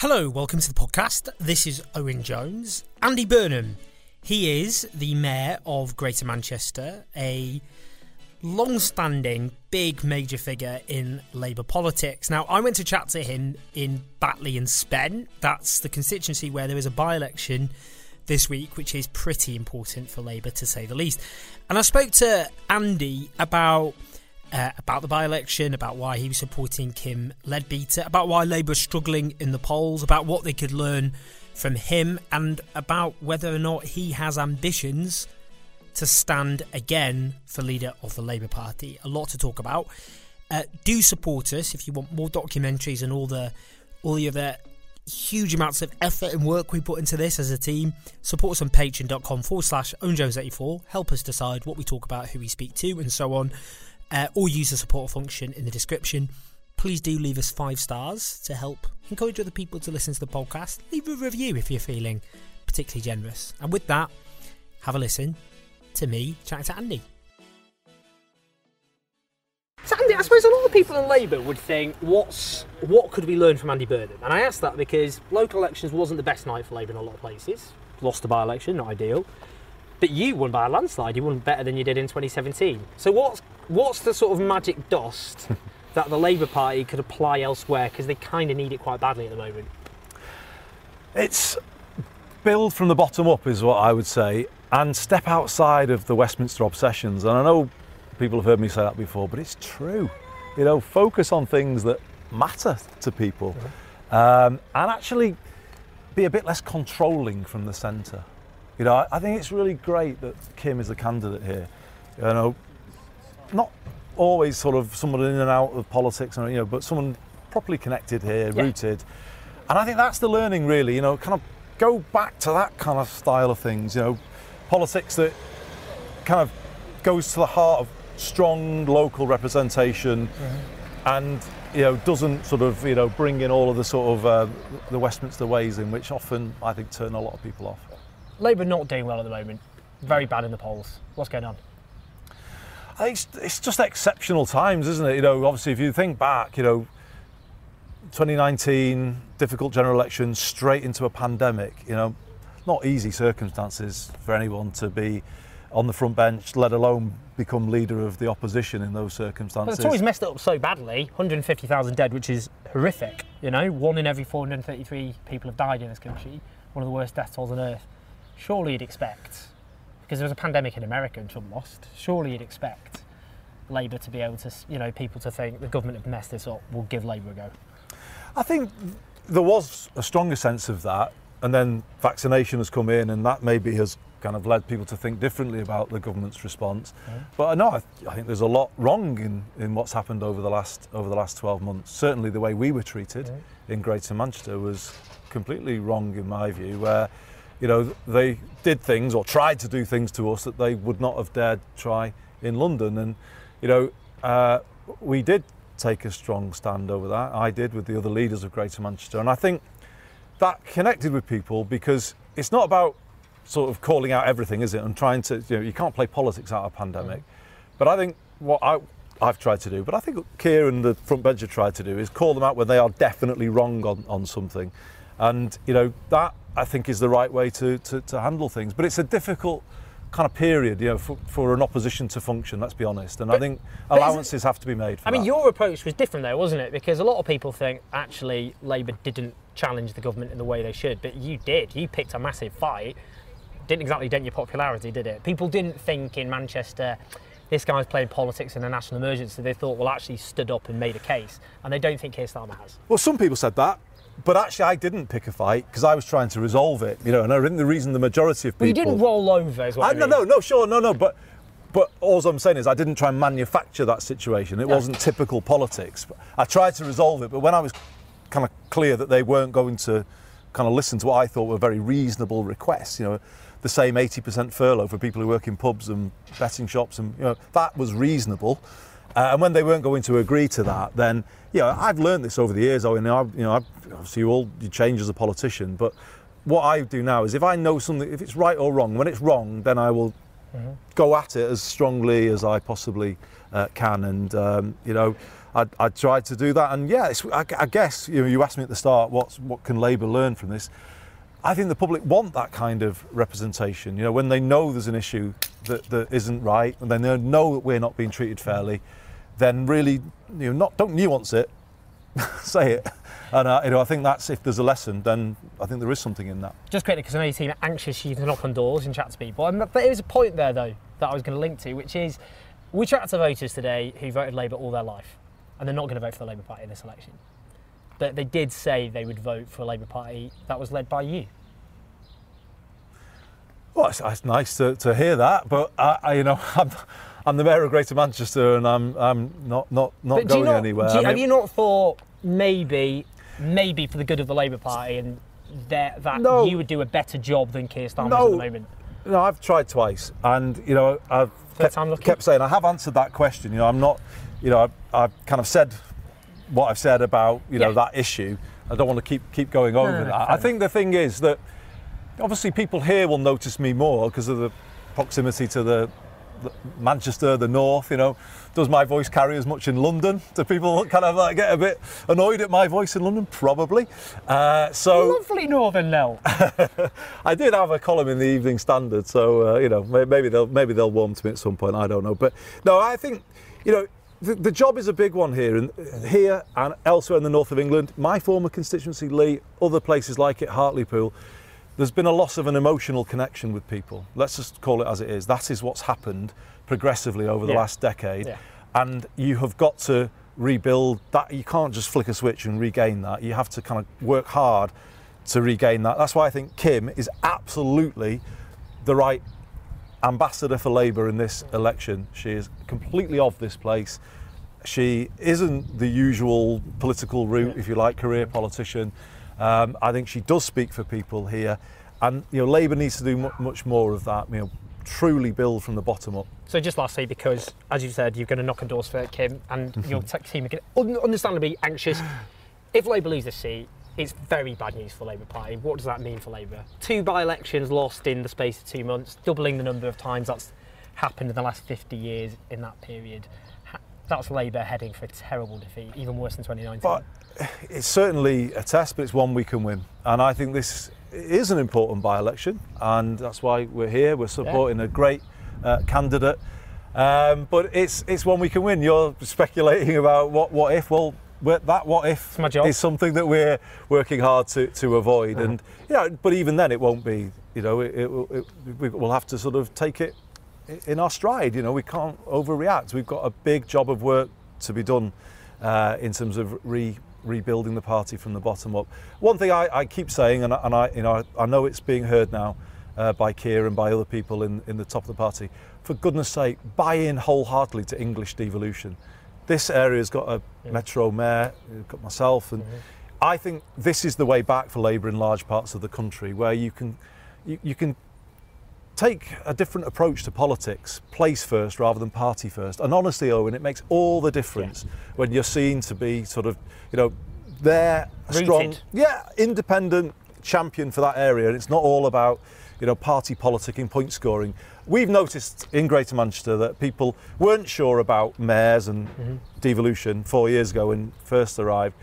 Hello, welcome to the podcast. This is Owen Jones. Andy Burnham. He is the Mayor of Greater Manchester, a long standing, big, major figure in Labour politics. Now, I went to chat to him in Batley and Spen. That's the constituency where there is a by election this week, which is pretty important for Labour to say the least. And I spoke to Andy about uh, about the by election, about why he was supporting Kim Leadbeater, about why Labour is struggling in the polls, about what they could learn from him, and about whether or not he has ambitions to stand again for leader of the Labour Party. A lot to talk about. Uh, do support us if you want more documentaries and all the all the other huge amounts of effort and work we put into this as a team. Support us on patreon.com forward slash owenjones84. Help us decide what we talk about, who we speak to, and so on uh, or use the support function in the description. Please do leave us five stars to help encourage other people to listen to the podcast. Leave a review if you're feeling particularly generous. And with that, have a listen to me chatting to Andy. So Andy, I suppose a lot of people in Labour would think, what's what could we learn from Andy Burnham? And I asked that because local elections wasn't the best night for Labour in a lot of places. Lost the by-election, not ideal. But you won by a landslide. You won better than you did in 2017. So what's what's the sort of magic dust that the Labour Party could apply elsewhere because they kind of need it quite badly at the moment? It's build from the bottom up, is what I would say, and step outside of the Westminster obsessions. And I know people have heard me say that before, but it's true. You know, focus on things that matter to people, um, and actually be a bit less controlling from the centre. You know, I, think it's really great that Kim is the candidate here. You know, not always sort of someone in and out of politics, and you know, but someone properly connected here, yeah. rooted. And I think that's the learning, really. You know, kind of go back to that kind of style of things. You know, politics that kind of goes to the heart of strong local representation, mm-hmm. and you know doesn't sort of you know bring in all of the sort of uh, the Westminster ways in which often I think turn a lot of people off. Labour not doing well at the moment. Very bad in the polls. What's going on? I think it's, it's just exceptional times, isn't it? You know, obviously, if you think back, you know, 2019, difficult general election, straight into a pandemic, you know, not easy circumstances for anyone to be on the front bench, let alone become leader of the opposition in those circumstances. But it's always messed it up so badly 150,000 dead, which is horrific. You know, one in every 433 people have died in this country, one of the worst death tolls on earth surely you'd expect, because there was a pandemic in America and Trump lost, surely you'd expect Labour to be able to, you know, people to think the government have messed this up, we'll give Labour a go. I think there was a stronger sense of that, and then vaccination has come in, and that maybe has kind of led people to think differently about the government's response. Mm. But I know I, I, think there's a lot wrong in, in what's happened over the last over the last 12 months. Certainly, the way we were treated mm. in Greater Manchester was completely wrong in my view. Where you know, they did things or tried to do things to us that they would not have dared try in London. And, you know, uh, we did take a strong stand over that. I did with the other leaders of Greater Manchester. And I think that connected with people because it's not about sort of calling out everything, is it? And trying to, you know, you can't play politics out of a pandemic. Mm. But I think what I, I've tried to do, but I think Keir and the front bench have tried to do is call them out when they are definitely wrong on, on something. And, you know, that I think is the right way to, to, to handle things. But it's a difficult kind of period, you know, for, for an opposition to function. Let's be honest, and but, I think allowances have to be made. I mean, that. your approach was different there, wasn't it? Because a lot of people think actually Labour didn't challenge the government in the way they should, but you did. You picked a massive fight. Didn't exactly dent your popularity, did it? People didn't think in Manchester. This guy's playing politics in a national emergency. They thought, well, actually stood up and made a case, and they don't think Keir Starmer has. Well, some people said that, but actually, I didn't pick a fight because I was trying to resolve it. You know, and I think the reason the majority of people. You didn't roll over, as well. I, no, no, no, sure, no, no, but. But all I'm saying is, I didn't try and manufacture that situation. It Yeah. wasn't typical politics. I tried to resolve it, but when I was kind of clear that they weren't going to kind of listen to what I thought were very reasonable requests, you know, the same 80% furlough for people who work in pubs and betting shops, and you know, that was reasonable. Uh, and when they weren't going to agree to that, then you know, I've learned this over the years. I mean, I've, you know, I've, obviously you all you change as a politician, but what I do now is if I know something, if it's right or wrong, when it's wrong, then I will go at it as strongly as I possibly uh, can. And um, you know, I, I tried to do that. And yeah, it's, I, I guess you know, you asked me at the start, what's what can Labour learn from this? I think the public want that kind of representation. You know, when they know there's an issue that, that isn't right, and then they know that we're not being treated fairly, then really, you know, not don't nuance it, say it. And uh, you know, I think that's if there's a lesson, then I think there is something in that. Just quickly, because I know you seem anxious you to knock on doors and chat to people. And, there was a point there, though, that I was going to link to, which is we chatted to voters today who voted Labour all their life, and they're not going to vote for the Labour Party in this election. But they did say they would vote for a Labour Party that was led by you. Well, it's, it's nice to, to hear that, but I, I, you know, I'm, I'm the mayor of Greater Manchester, and I'm, I'm not, not, not But do you going not, anywhere. you- I have you not thought maybe, maybe for the good of the Labour Party and that, that No. you would do a better job than Keir Starmer No. at the moment? No, I've tried twice, and you know, I've kept, kept saying I have answered that question. You know, I'm not, you know, I've, I've kind of said what I've said about you know Yeah. that issue. I don't want to keep keep going over no, no, that. I think the thing is that obviously people here will notice me more because of the proximity to the, the Manchester, the north. You know, does my voice carry as much in London? Do people kind of like get a bit annoyed at my voice in London? Probably. Uh, so. Lovely Northern Nell. I did have a column in the Evening Standard, so uh, you know maybe they'll maybe they'll warm to me at some point. I don't know, but no, I think you know the, the job is a big one here and here and elsewhere in the north of England. My former constituency, Leigh, other places like it, Hartlepool. There's been a loss of an emotional connection with people. Let's just call it as it is. That is what's happened progressively over the Yeah. last decade, Yeah. and you have got to rebuild that. You can't just flick a switch and regain that. You have to kind of work hard to regain that. That's why I think Kim is absolutely the right ambassador for Labour in this election. She is completely of this place. She isn't the usual political route, if you like, career politician. Um, I think she does speak for people here, and you know Labour needs to do mu- much more of that. You know, truly build from the bottom up. So just lastly, because as you said, you're going to knock on doors for Kim, and your tech team are going to understandably anxious. If Labour lose this seat, it's very bad news for the Labour Party. What does that mean for Labour? Two by-elections lost in the space of two months, doubling the number of times that's happened in the last 50 years in that period. That's Labour heading for a terrible defeat, even worse than 2019. But it's certainly a test, but it's one we can win. And I think this is an important by-election, and that's why we're here. We're supporting a great uh, candidate, um, but it's it's one we can win. You're speculating about what what if. Well, that what if is something that we're working hard to, to avoid. And you know, but even then, it won't be. You know, it, it, it, we- we'll have to sort of take it in our stride. You know, we can't overreact. We've got a big job of work to be done uh, in terms of re, rebuilding the party from the bottom up. One thing I, I keep saying, and, I- and I, you know, I know it's being heard now uh, by Keir and by other people in, in the top of the party. For goodness' sake, buy in wholeheartedly to English devolution. This area's got a metro mayor, you've got myself, and mm-hmm. I think this is the way back for Labour in large parts of the country, where you can, you, you can take a different approach to politics, place first rather than party first. And honestly, Owen, it makes all the difference when you're seen to be sort of, you know, there, strong, yeah, independent champion for that area. And it's not all about, you know, party politicking, point scoring. We've noticed in Greater Manchester that people weren't sure about mayors and devolution four years ago when first arrived.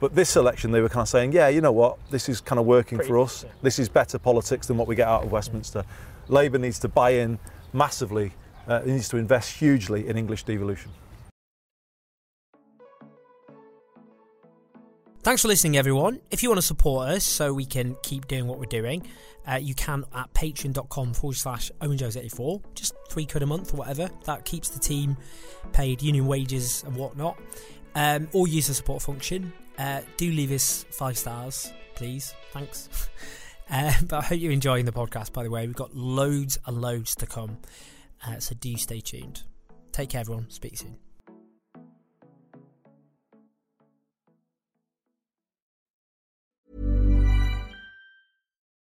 But this election, they were kind of saying, yeah, you know what, this is kind of working Pretty- for us. yeah. This is better politics than what we get out of Westminster. Labour needs to buy in massively, uh, it needs to invest hugely in English devolution. Thanks for listening, everyone. If you want to support us so we can keep doing what we're doing, uh, you can at patreon.com forward slash owenjones84. Just three quid a month or whatever. That keeps the team paid union wages and whatnot. Um, or use the support function. Uh, do leave us five stars, please. Thanks. Uh, but I hope you're enjoying the podcast, by the way. We've got loads and loads to come. Uh, so do stay tuned. Take care, everyone. Speak soon.